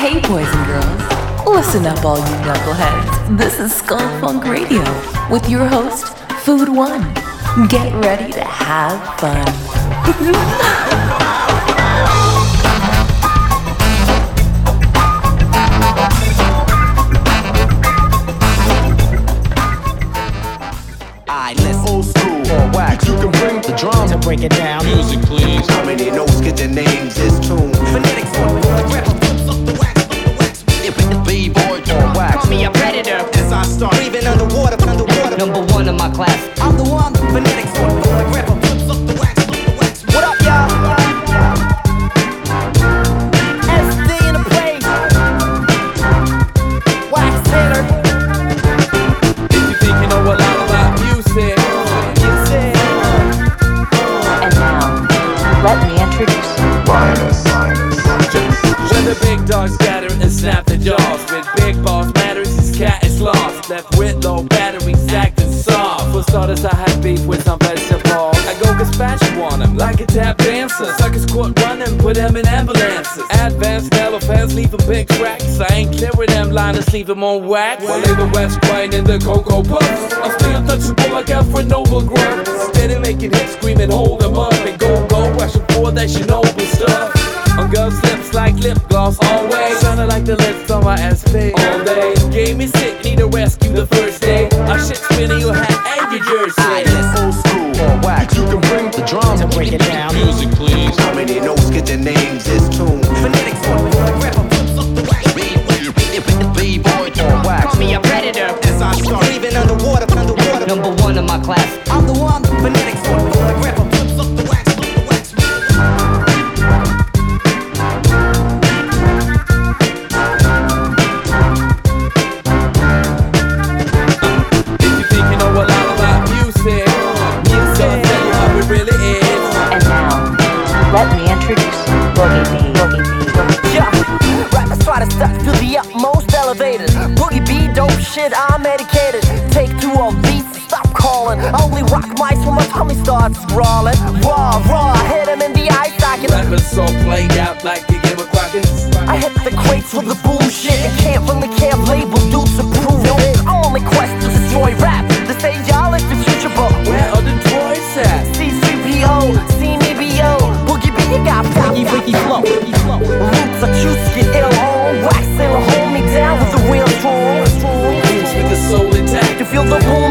Hey, boys and girls, listen up, all you knuckleheads. This is Skull Funk Radio with your host, Food One. Get ready to have fun. break it down. Music, please. How many notes get their names this tune? Phonetics on the grip. B-boy, Or wax. Call me a predator. As I start breathing underwater, underwater. Number one in my class. Them liners, leave them on whack. While they the West Wine in the Cocoa Puffs. I'm still untouchable like Alfred Noble Grunt. Steady making hits, screaming, hold them up. And go, go, rushing for that Chernobyl stuff. On girls' lips like lip gloss always. Sounding like the lips on my ass SP all day. Gave me sick, need a rescue the first day. I shit spinning your hat and your I jersey. listen old school or wax. You can bring the drums to break it down. Music, please. How many notes get their names this tune? Phonetics on One in my class. With the bullshit shit and can't from the camp label dudes to prove it. I only quest to destroy rap. The stage y'all is the future, but Where are the toys at? C3PO, see me Boogie B, you got freaky, freaky flow. Roots are cute, get ill on. Wax and hold me down with the real strong. With the soul intact. You feel the boom,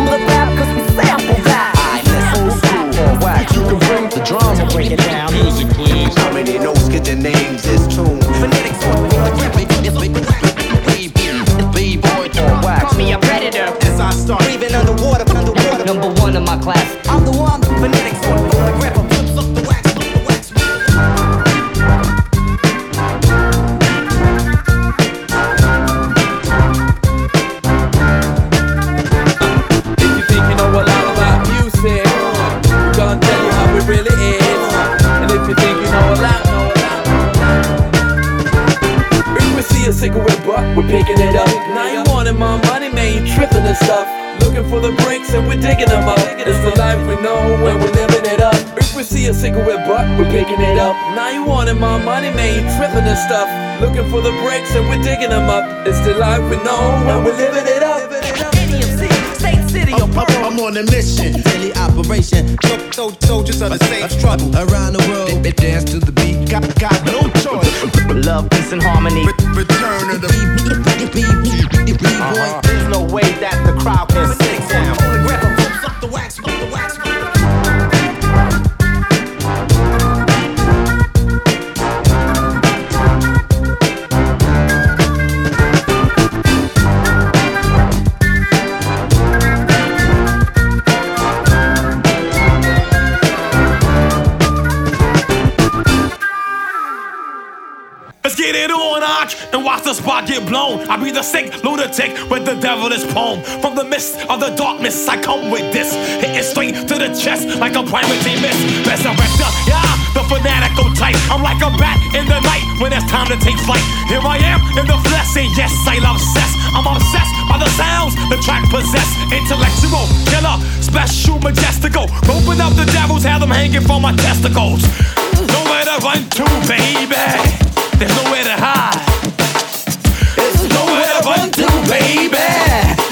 the spot get blown. I be the sick lunatic with the devilish poem. From the mist of the darkness, I come with this. Hitting straight to the chest like a priority miss. Resurrector, yeah, the fanatical type. I'm like a bat in the night when it's time to take flight. Here I am in the flesh, and yes, I love sex. I'm obsessed by the sounds the track possess. Intellectual, killer, special, majestical. Roping up the devils, have them hanging from my testicles. Nowhere to run to, baby. There's nowhere to hide. There's nowhere to run to, baby.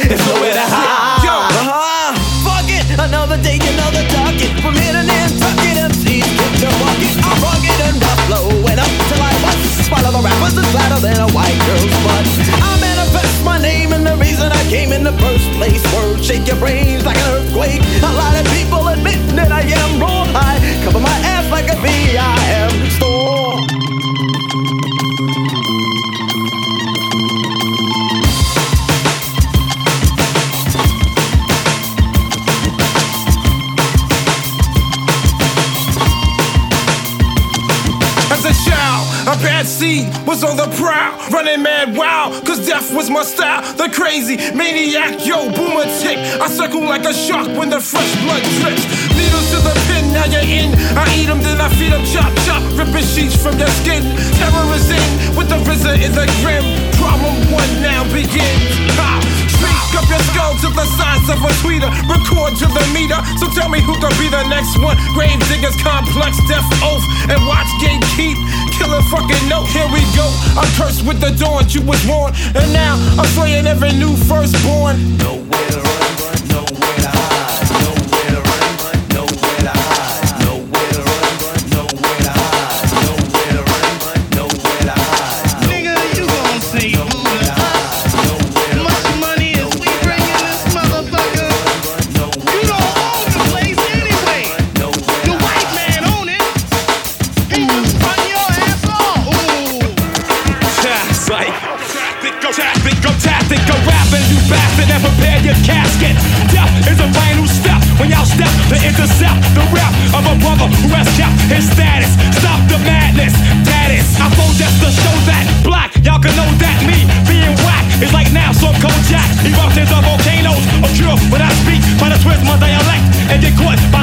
There's nowhere to hide. Yo, Uh-huh. Fuck it, another day, another target. From hitting and tucking MCs, get your bucket. I'm rugged and rough, blowing up till I bust. While other rappers is flatter than a white girl's butt. I manifest my name and the reason I came in the first place. Word, shake your brains like an earthquake. A lot of people admit that I am wrong. I cover my ass like a V.I.M. seed was on the prowl, running mad wild, cause death was my style. The crazy maniac, yo, boomer tick. I circle like a shark when the fresh blood drips. Needles to the pin, now you're in. I eat them, then I feed them, chop, chop, ripping sheets from your skin. Terror is in, with the RZA is a grim. Problem one now begins. Speak up your skull to the size of a tweeter. Record to the meter. So tell me who could be the next one. Grave diggers, complex, death oath, and watch gate keep. Killer fucking note, here we go. I'm cursed with the dawn, you was born. And now I'm slaying every new firstborn. Nowhere and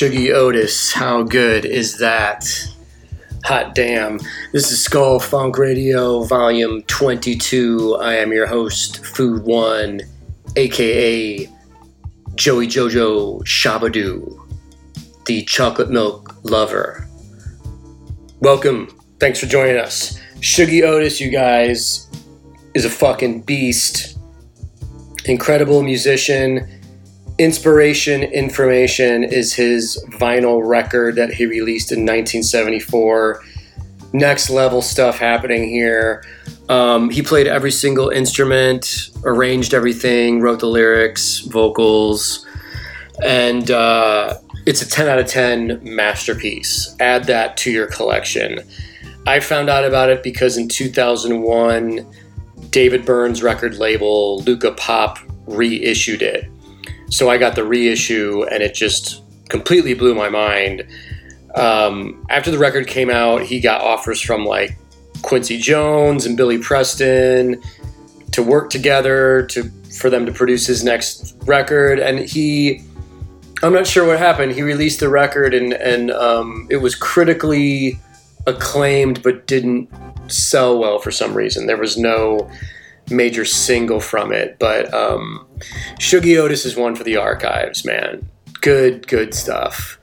Shuggie Otis, how good is that? Hot damn. This is Skull Funk Radio, Volume 22. I am your host, Food One, aka Joey Jojo Shabadoo, the chocolate milk lover. Welcome. Thanks for joining us. Shuggie Otis, you guys, is a fucking beast. Incredible musician Inspiration Information is his vinyl record that he released in 1974. Next level stuff happening here. Um, he played every single instrument, arranged everything, wrote the lyrics, vocals, and uh, it's a 10 out of 10 masterpiece. Add that to your collection. I found out about it because in 2001, David Byrne's record label, Luaka Bop, reissued it so I got the reissue, and it just completely blew my mind. Um, after the record came out, he got offers from like Quincy Jones and Billy Preston to work together to for them to produce his next record, and he. I'm not sure what happened. He released the record and and um, it was critically acclaimed, but didn't sell well for some reason. There was no major single from it, but um, Shuggie Otis is one for the archives, man. Good, good stuff.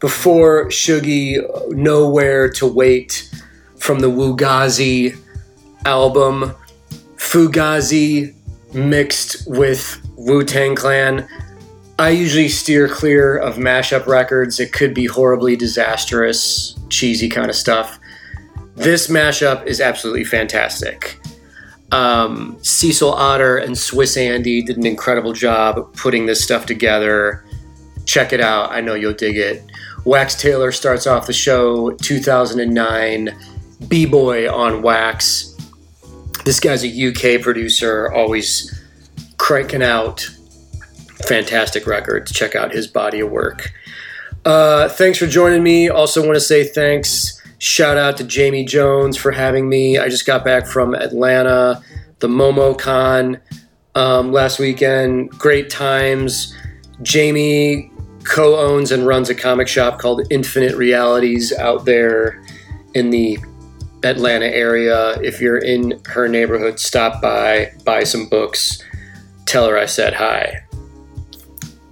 Before Shuggie, Nowhere to Wait from the Wugazi album, Fugazi mixed with Wu Tang Clan. I usually steer clear of mashup records. It could be horribly disastrous, cheesy kind of stuff. This mashup is absolutely fantastic. Um, Cecil Otter and Swiss Andy did an incredible job putting this stuff together. Check it out. I know you'll dig it. Wax Tailor starts off the show 2009. B Boy on Wax. This guy's a UK producer, always cranking out fantastic records. Check out his body of work. Uh, thanks for joining me. Also, want to say thanks Shout out to Jamie Jones for having me. I just got back from Atlanta, the MomoCon um, last weekend. Great times. Jamie co owns and runs a comic shop called Infinite Realities out there in the Atlanta area. If you're in her neighborhood, stop by, buy some books, tell her I said hi.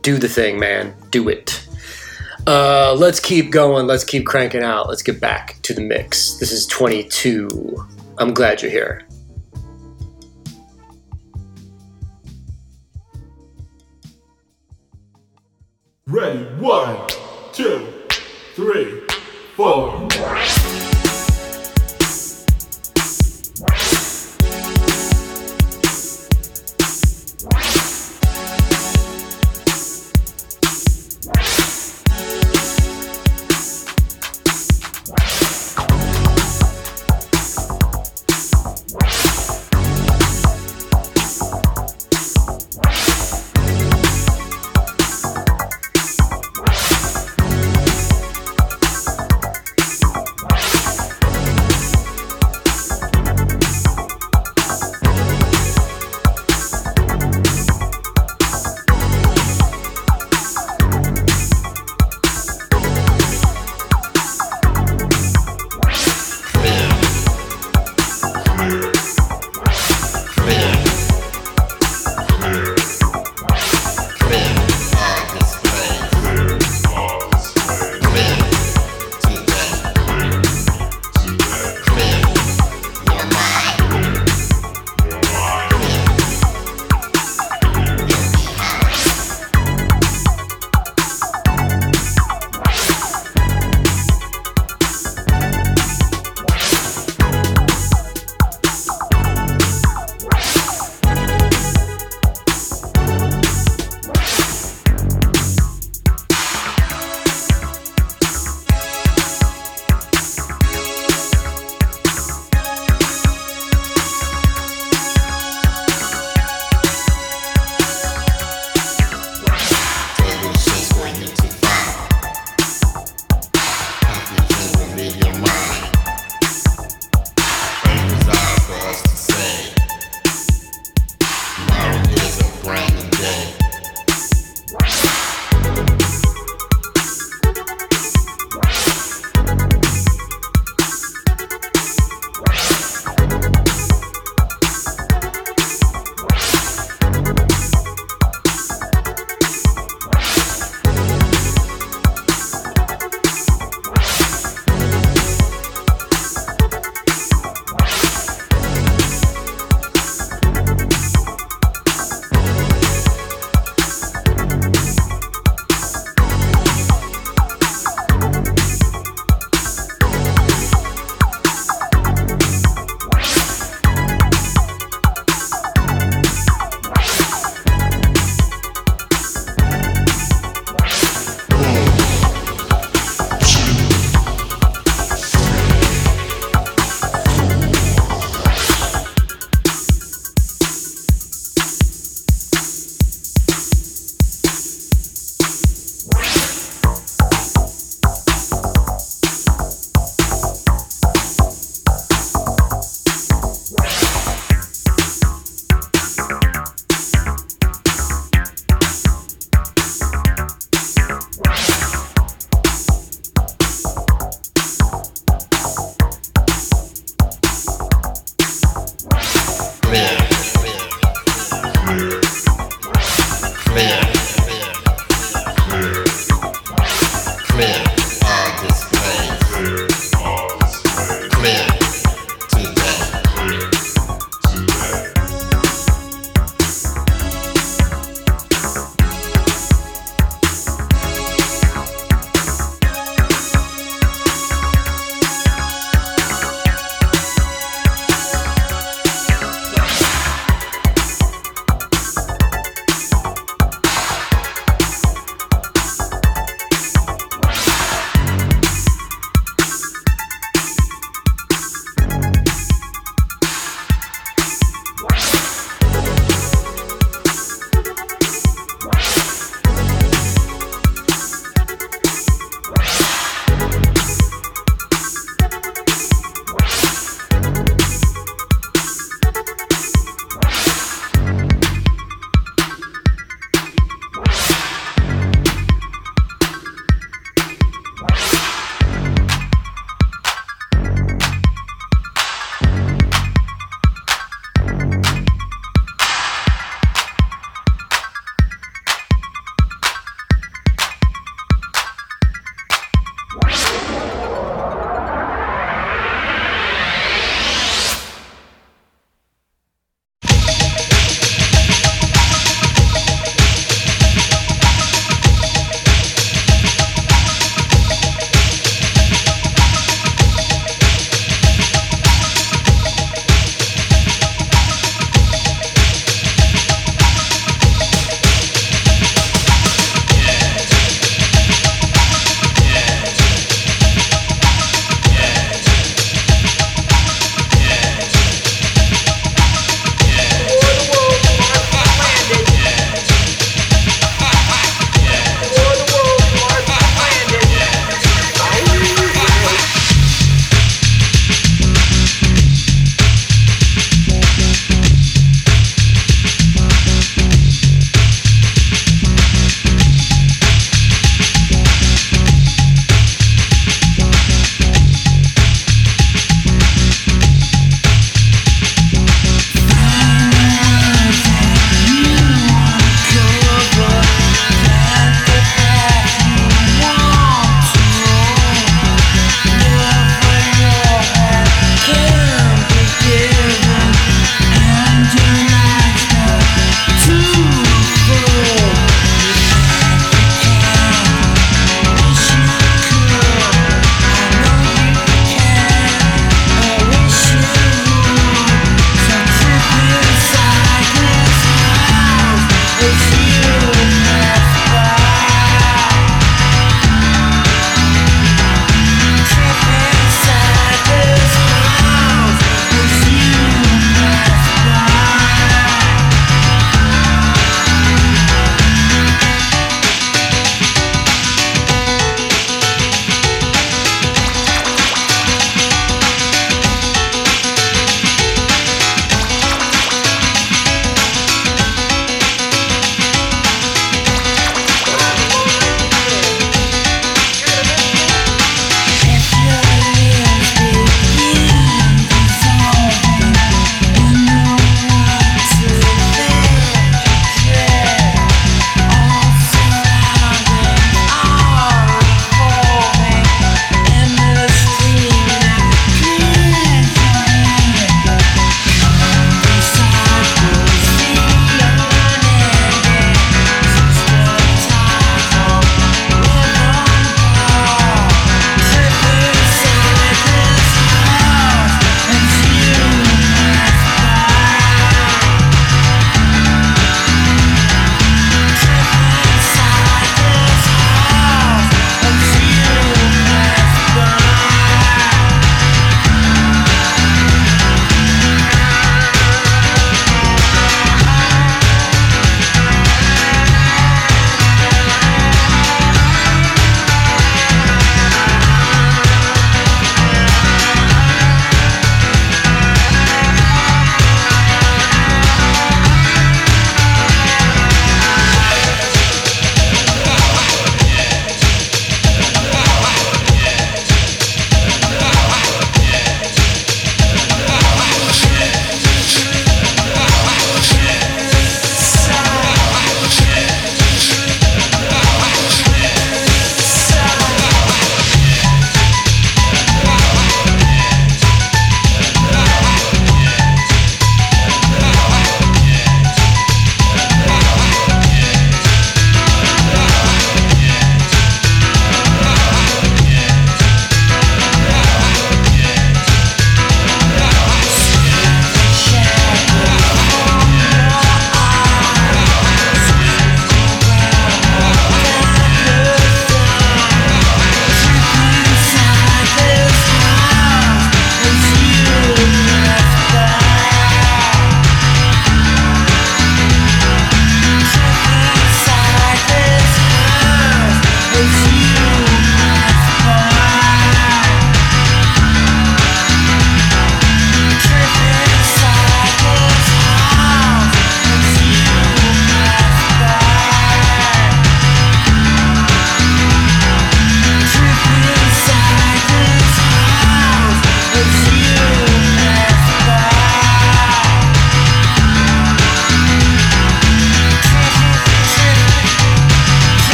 Do the thing, man. Do it. Uh, let's keep going. Let's keep cranking out. Let's get back to the mix. This is 22. I'm glad you're here. Ready? One, two, three, four.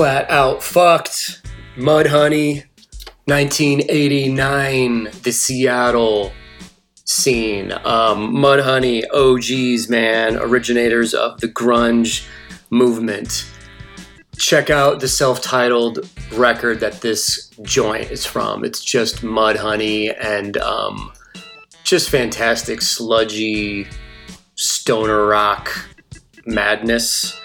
Flat out fucked. Mudhoney, 1989, the Seattle scene. Um, Mudhoney, OGs, man, originators of the grunge movement. Check out the self titled record that this joint is from. It's just Mudhoney and um, just fantastic, sludgy, stoner rock madness.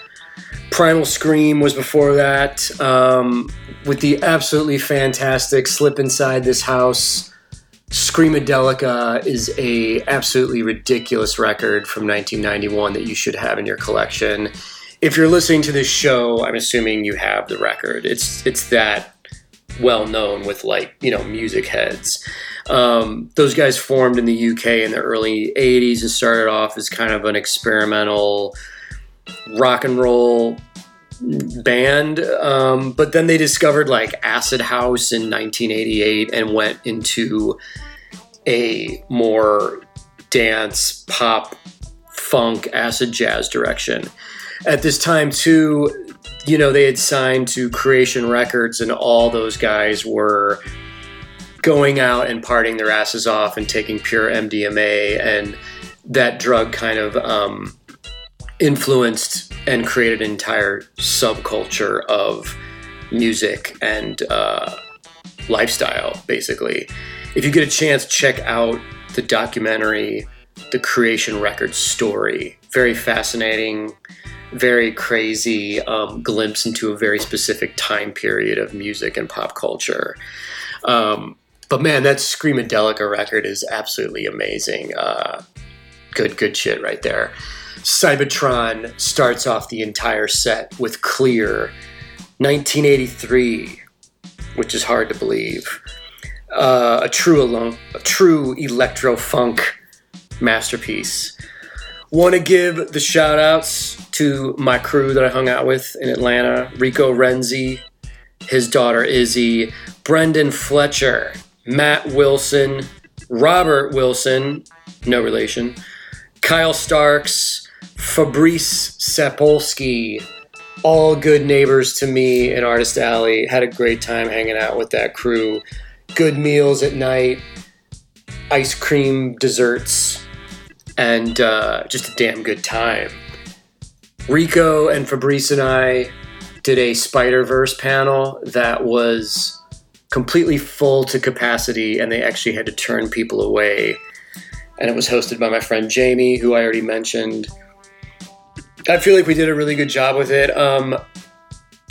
Primal Scream was before that, um, with the absolutely fantastic Slip Inside This House. Screamadelica is a absolutely ridiculous record from 1991 that you should have in your collection. If you're listening to this show, I'm assuming you have the record. It's it's that well known with like you know music heads. Um, those guys formed in the UK in the early 80s and started off as kind of an experimental rock and roll band. Um, but then they discovered like acid house in 1988 and went into a more dance, pop, funk, acid jazz direction. At this time, too, you know, they had signed to Creation Records, and all those guys were going out and partying their asses off and taking pure MDMA, and that drug kind of um, influenced and created an entire subculture of music and uh, lifestyle, basically. If you get a chance, check out the documentary, The Creation Records Story. Very fascinating, very crazy um, glimpse into a very specific time period of music and pop culture. Um, but man, that Screamadelica record is absolutely amazing. Uh, good, good shit right there. Cybotron starts off the entire set with Clear, 1983, which is hard to believe. Uh, a true alone, a true electro funk masterpiece. Want to give the shout outs to my crew that I hung out with in Atlanta Rico Renzi, his daughter Izzy, Brenden Fletcher, Matt Wilson, Robert Wilson, no relation, Kyle Starks, Fabrice Sapolsky, all good neighbors to me in Artist Alley. Had a great time hanging out with that crew. Good meals at night, ice cream desserts, and uh, just a damn good time. Rico and Fabrice and I did a Spider Verse panel that was completely full to capacity, and they actually had to turn people away. And it was hosted by my friend Jamie, who I already mentioned. I feel like we did a really good job with it. Um,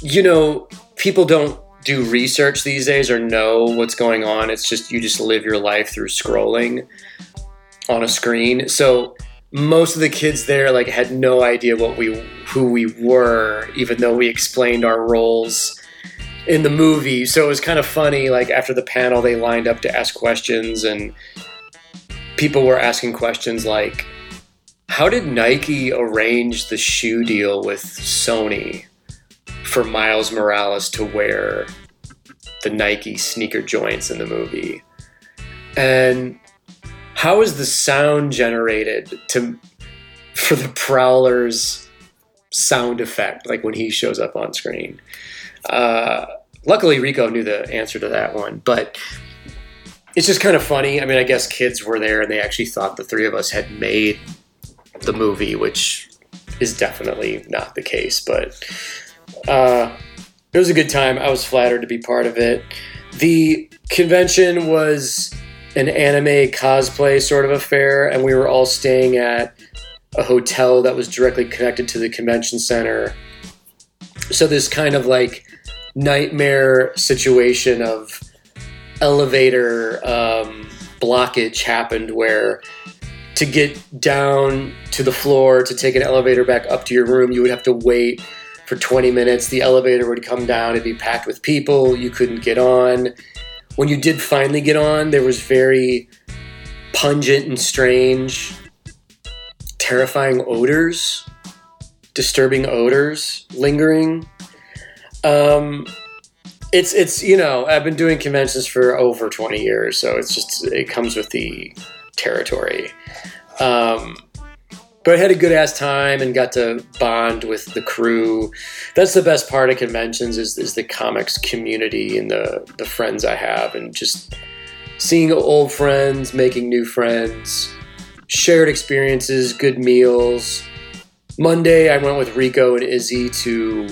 you know, people don't do research these days or know what's going on. It's just you just live your life through scrolling on a screen. So most of the kids there like had no idea what we who we were, even though we explained our roles in the movie. So it was kind of funny. Like after the panel, they lined up to ask questions, and people were asking questions like, "How did Nike arrange the shoe deal with Sony for Miles Morales to wear the Nike sneaker joints in the movie?" And how is the sound generated to for the Prowler's sound effect, like when he shows up on screen? Uh, luckily, Rico knew the answer to that one, but it's just kind of funny. I mean, I guess kids were there and they actually thought the three of us had made the movie, which is definitely not the case, but uh, it was a good time. I was flattered to be part of it. The convention was an anime cosplay sort of affair, and we were all staying at a hotel that was directly connected to the convention center. So, this kind of like nightmare situation of elevator um, blockage happened where to get down to the floor to take an elevator back up to your room, you would have to wait for 20 minutes. The elevator would come down, it'd be packed with people, you couldn't get on. When you did finally get on, there was very pungent and strange, terrifying odors, disturbing odors lingering. Um, it's it's you know I've been doing conventions for over 20 years, so it's just it comes with the territory. Um, but I had a good ass time and got to bond with the crew. That's the best part of conventions is, is the comics community and the, the friends I have and just seeing old friends, making new friends, shared experiences, good meals. Monday, I went with Rico and Izzy to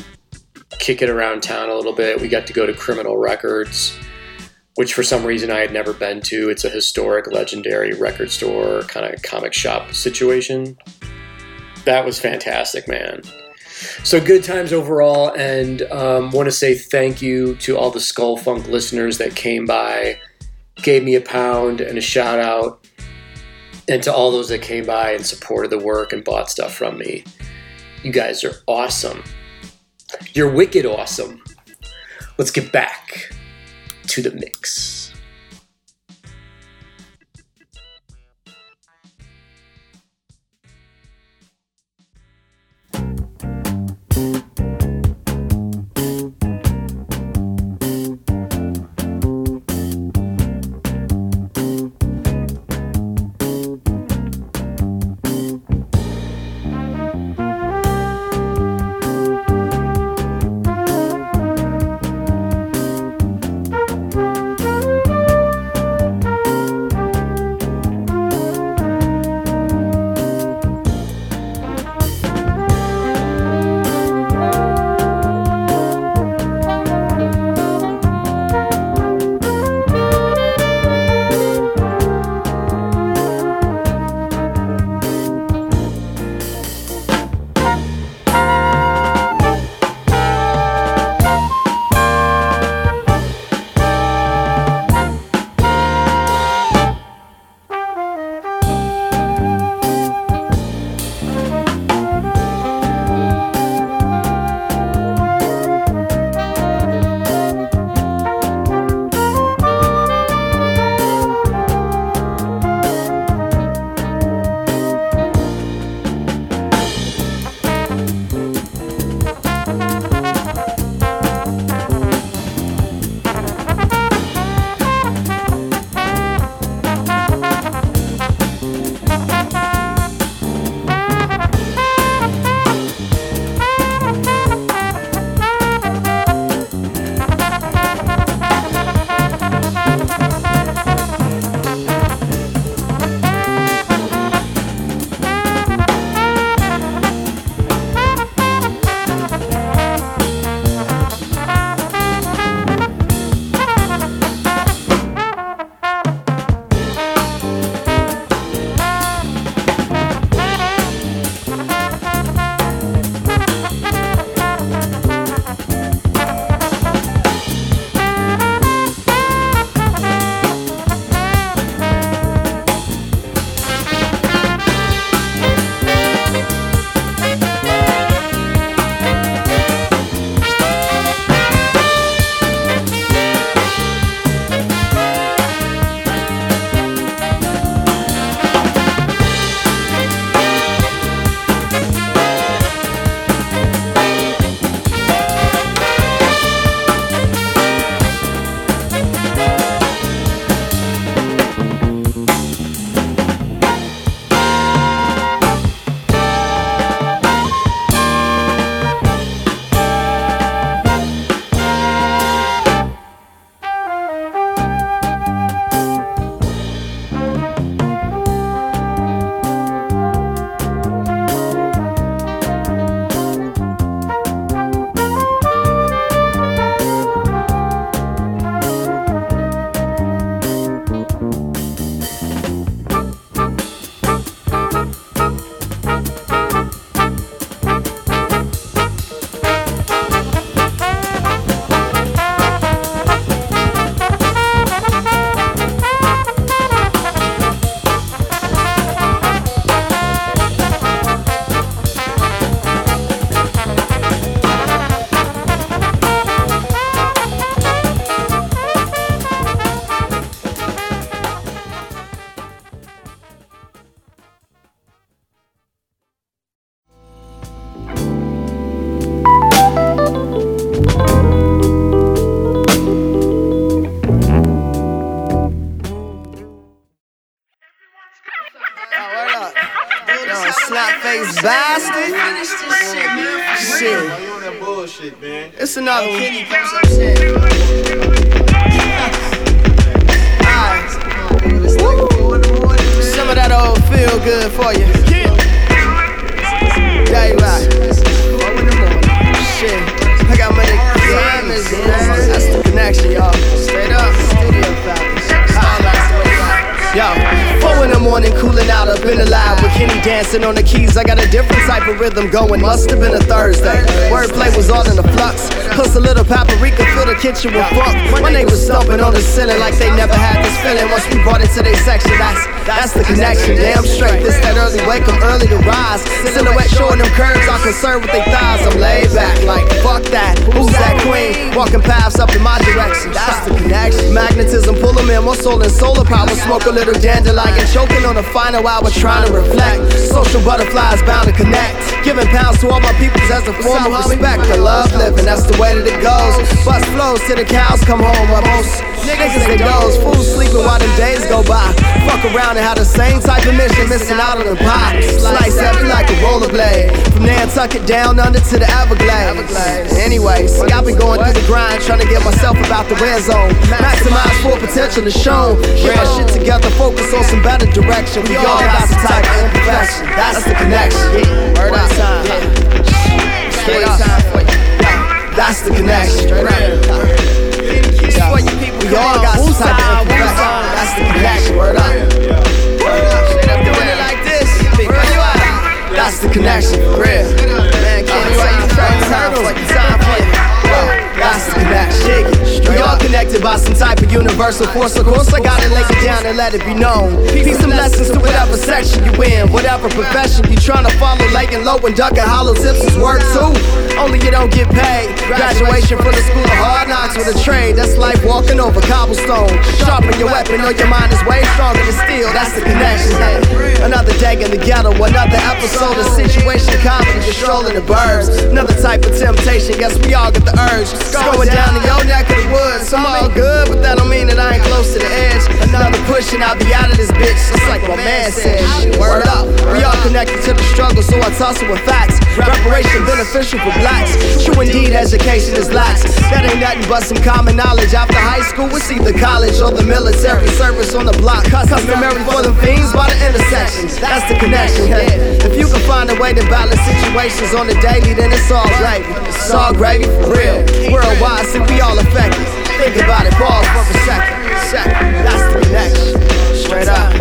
kick it around town a little bit. We got to go to Criminal Records, which for some reason I had never been to. It's a historic, legendary record store, kind of comic shop situation. That was fantastic, man. So good times overall, and um, want to say thank you to all the Skull Funk listeners that came by, gave me a pound and a shout out, and to all those that came by and supported the work and bought stuff from me. You guys are awesome. You're wicked awesome. Let's get back to the mix. Good for you. Yeah, you right. Shit. I got money. That's the connection, y'all. Straight up. Studio Yo, four in the morning, cooling out in the lab with Kenny dancing on the keys. I got a different type of rhythm going. Must have been a Thursday. Wordplay was all in the flux. Plus a little paprika fill the kitchen with funk. My neighbors stomping on the ceiling like they never had this feeling. Once we brought it to their section, that's that's the connection. Damn straight, this that early wake 'em early to rise. The silhouette showing them curves, I'm concerned with their thighs. I'm laid back like fuck that. Who's that queen? Walking paths up in my direction. That's the connection. Magnetism pull 'em in, more soul and solar power. Smoke a little dandelion, choking on the final hour, trying to reflect. Social butterflies bound to connect. Giving pounds to all my peoples as a form of respect. I love living, that's the way that it goes. Bust flows till the cows come home. But most niggas they doze, fools sleeping while them days go by. Fuck around and have the same type of mission, missing out on the pie. Slice heavy like a rollerblade. From it down under to the Everglades. Anyway, see, I've been going through the grind, trying to get myself about the red zone. Maximize full potential is shown. Get my shit together, focus on some better direction. We all got some type of imperfection. That's the connection. Word up. Straight up. That's the connection. Straight up. We all got some type of imperfection. That's the some type universal force. Of course, I gotta lay it down and let it be known. Teach some lessons to whatever section you in, whatever profession you trying to follow. Laying low and ducking hollow tips is work too. Only you don't get paid. Graduation from the school of hard knocks with a trade. That's like walking over cobblestone. Sharpen your weapon, or your mind is way stronger than steel. That's the connection. Another day in the ghetto, another episode of situation comedy, controlling the birds. Another type of temptation. Guess we all get the urge. It's going down in your neck of the woods. I'm all good, but that don't mean that I ain't close to the edge. Another push and I'll be out of this bitch. Just like my man said. Word up. We all connected to the struggle, so I toss tussle with facts. Reparation beneficial for blacks. True indeed, education is lax. That ain't nothing but some common knowledge. After high school, it's either college or the military service on the block. Customary for the fiends by the intersections. That's the connection. If you can find a way to balance situations on the daily, then it's all gravy. It's all gravy for real. Worldwide, see, we all affected. Think about it, pause for a second. Second. That's the connection. Straight up.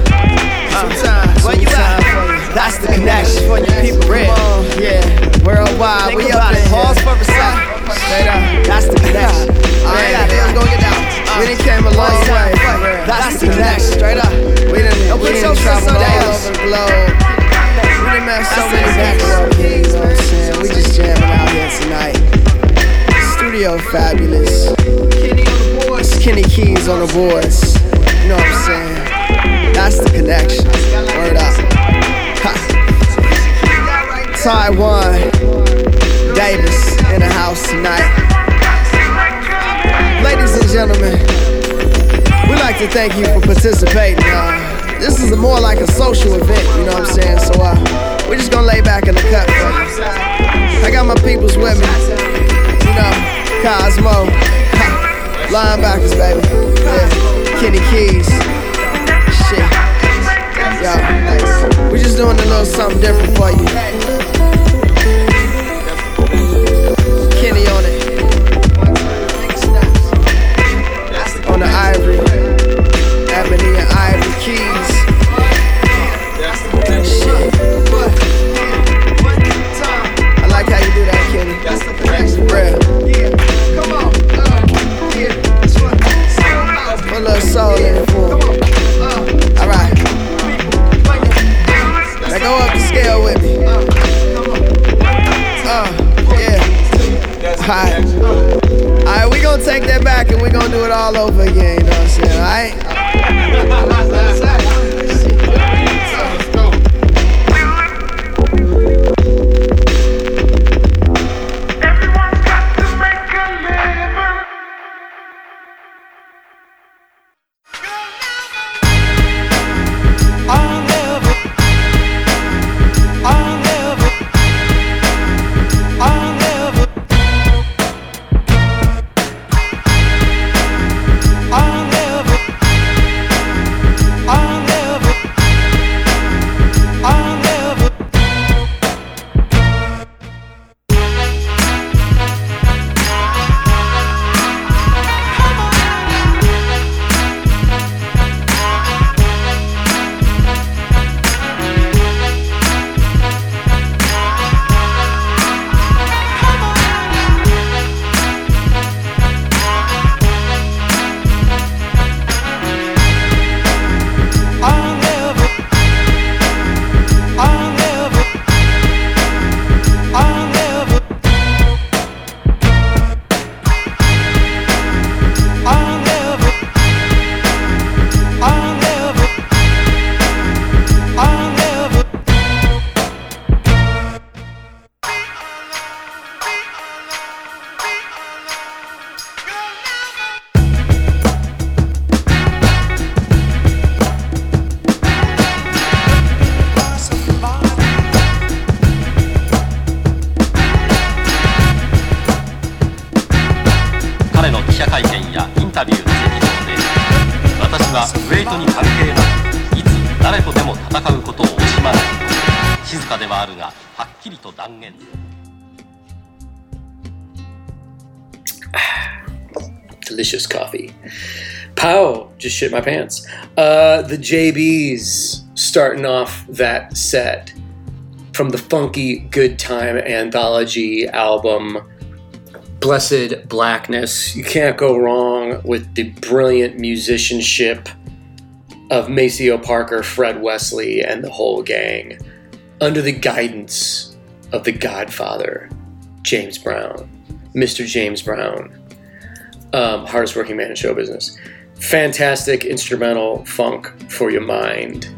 Uh, where you at? That's the connection for your people. Real. Yeah. Worldwide. we up it. Pause for a second. Straight up. That's the connection. Alright, let's go get down. We done came a long way. That's the connection. Straight up. We done, we done traveled all over the globe. We done met so many people. You know what I'm saying? We just jamming out here tonight. Studio fabulous. Kenny Keys on the boards. You know what I'm saying? That's the connection. Word up. Thaione. Davis in the house tonight. Ladies and gentlemen, we'd like to thank you for participating. Uh, this is more like a social event, you know what I'm saying? So uh, we're just gonna lay back in the cut. I got my peoples with me. You know, Cosmo. Linebackers, baby. Yeah. Kenny Keys. Shit. Yo. We're just doing a little something different for you. Alright, we gonna take that back and we gonna do it all over again, you know what I'm saying? Alright? Just shit my pants. Uh, the JBs starting off that set from the funky Good Time anthology album, Blessed Blackness. You can't go wrong with the brilliant musicianship of Maceo Parker, Fred Wesley, and the whole gang, under the guidance of the Godfather, James Brown, Mr. James Brown um, hardest working man in show business. Fantastic instrumental funk for your mind.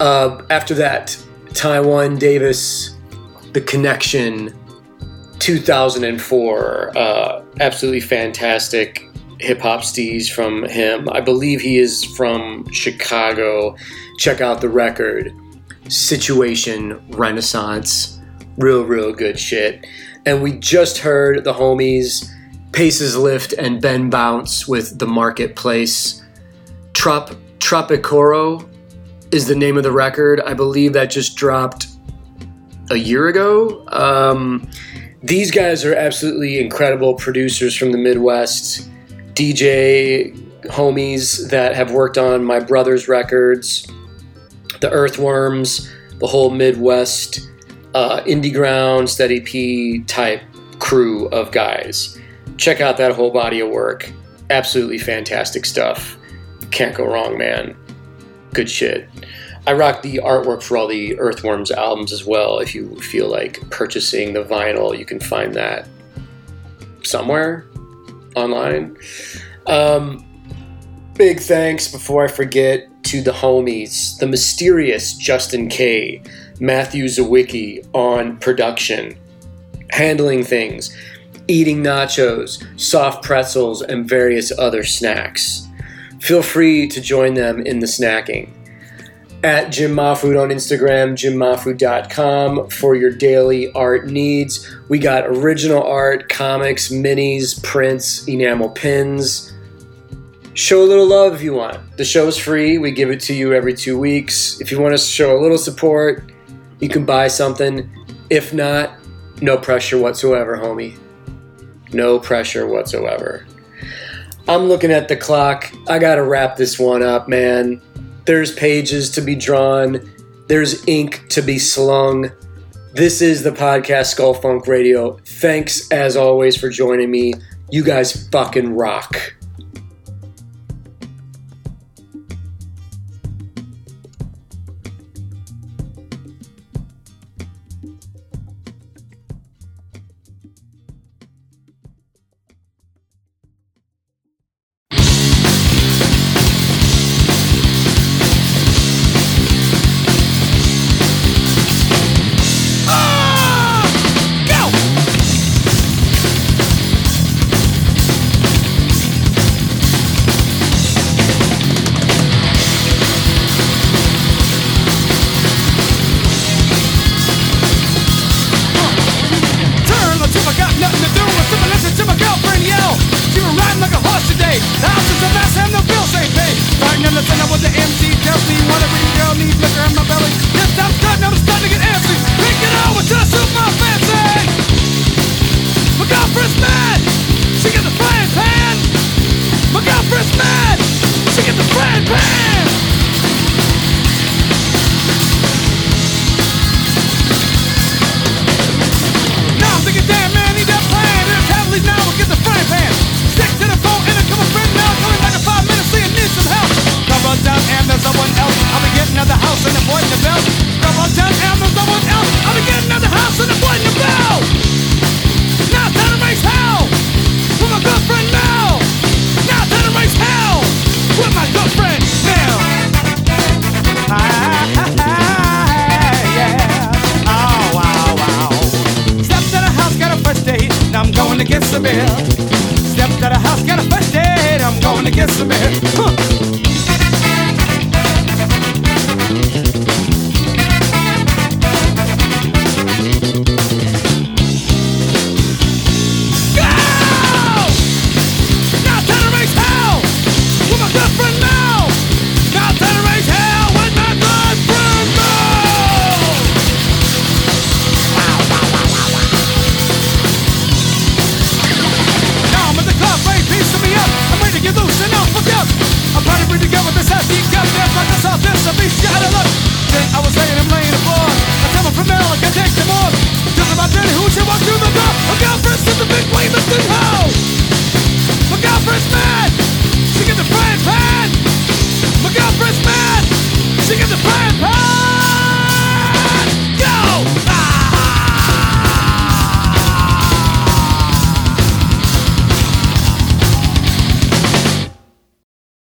Uh, after that, Thaione Davis, The Connection, 2004. Uh, absolutely fantastic hip hop steez from him. I believe he is from Chicago. Check out the record. Situation Renaissance. Real, real good shit. And we just heard the homies Paces Lift and Ben Bounce with The Marketplace. Trop Tropicoro is the name of the record. I believe that just dropped a year ago. Um, these guys are absolutely incredible producers from the Midwest, DJ homies that have worked on my brother's records, the Earthworms, the whole Midwest uh, indie ground, Steddy P type crew of guys check out that whole body of work. Absolutely fantastic stuff. Can't go wrong, man. Good shit. I rock the artwork for all the Earthworms albums as well. If you feel like purchasing the vinyl, you can find that somewhere online. Um, big thanks before I forget to the homies, the mysterious Justin K, Matthew Sawicki on production, handling things eating nachos, soft pretzels, and various other snacks. Feel free to join them in the snacking. At Jim Mahfood on Instagram, jimmahfood.com for your daily art needs. We got original art, comics, minis, prints, enamel pins. Show a little love if you want. The show's free. We give it to you every two weeks. If you want to show a little support, you can buy something. If not, no pressure whatsoever, homie. No pressure whatsoever. I'm looking at the clock. I gotta wrap this one up, man. There's pages to be drawn, there's ink to be slung. This is the podcast Skull Funk Radio. Thanks as always for joining me. You guys fucking rock.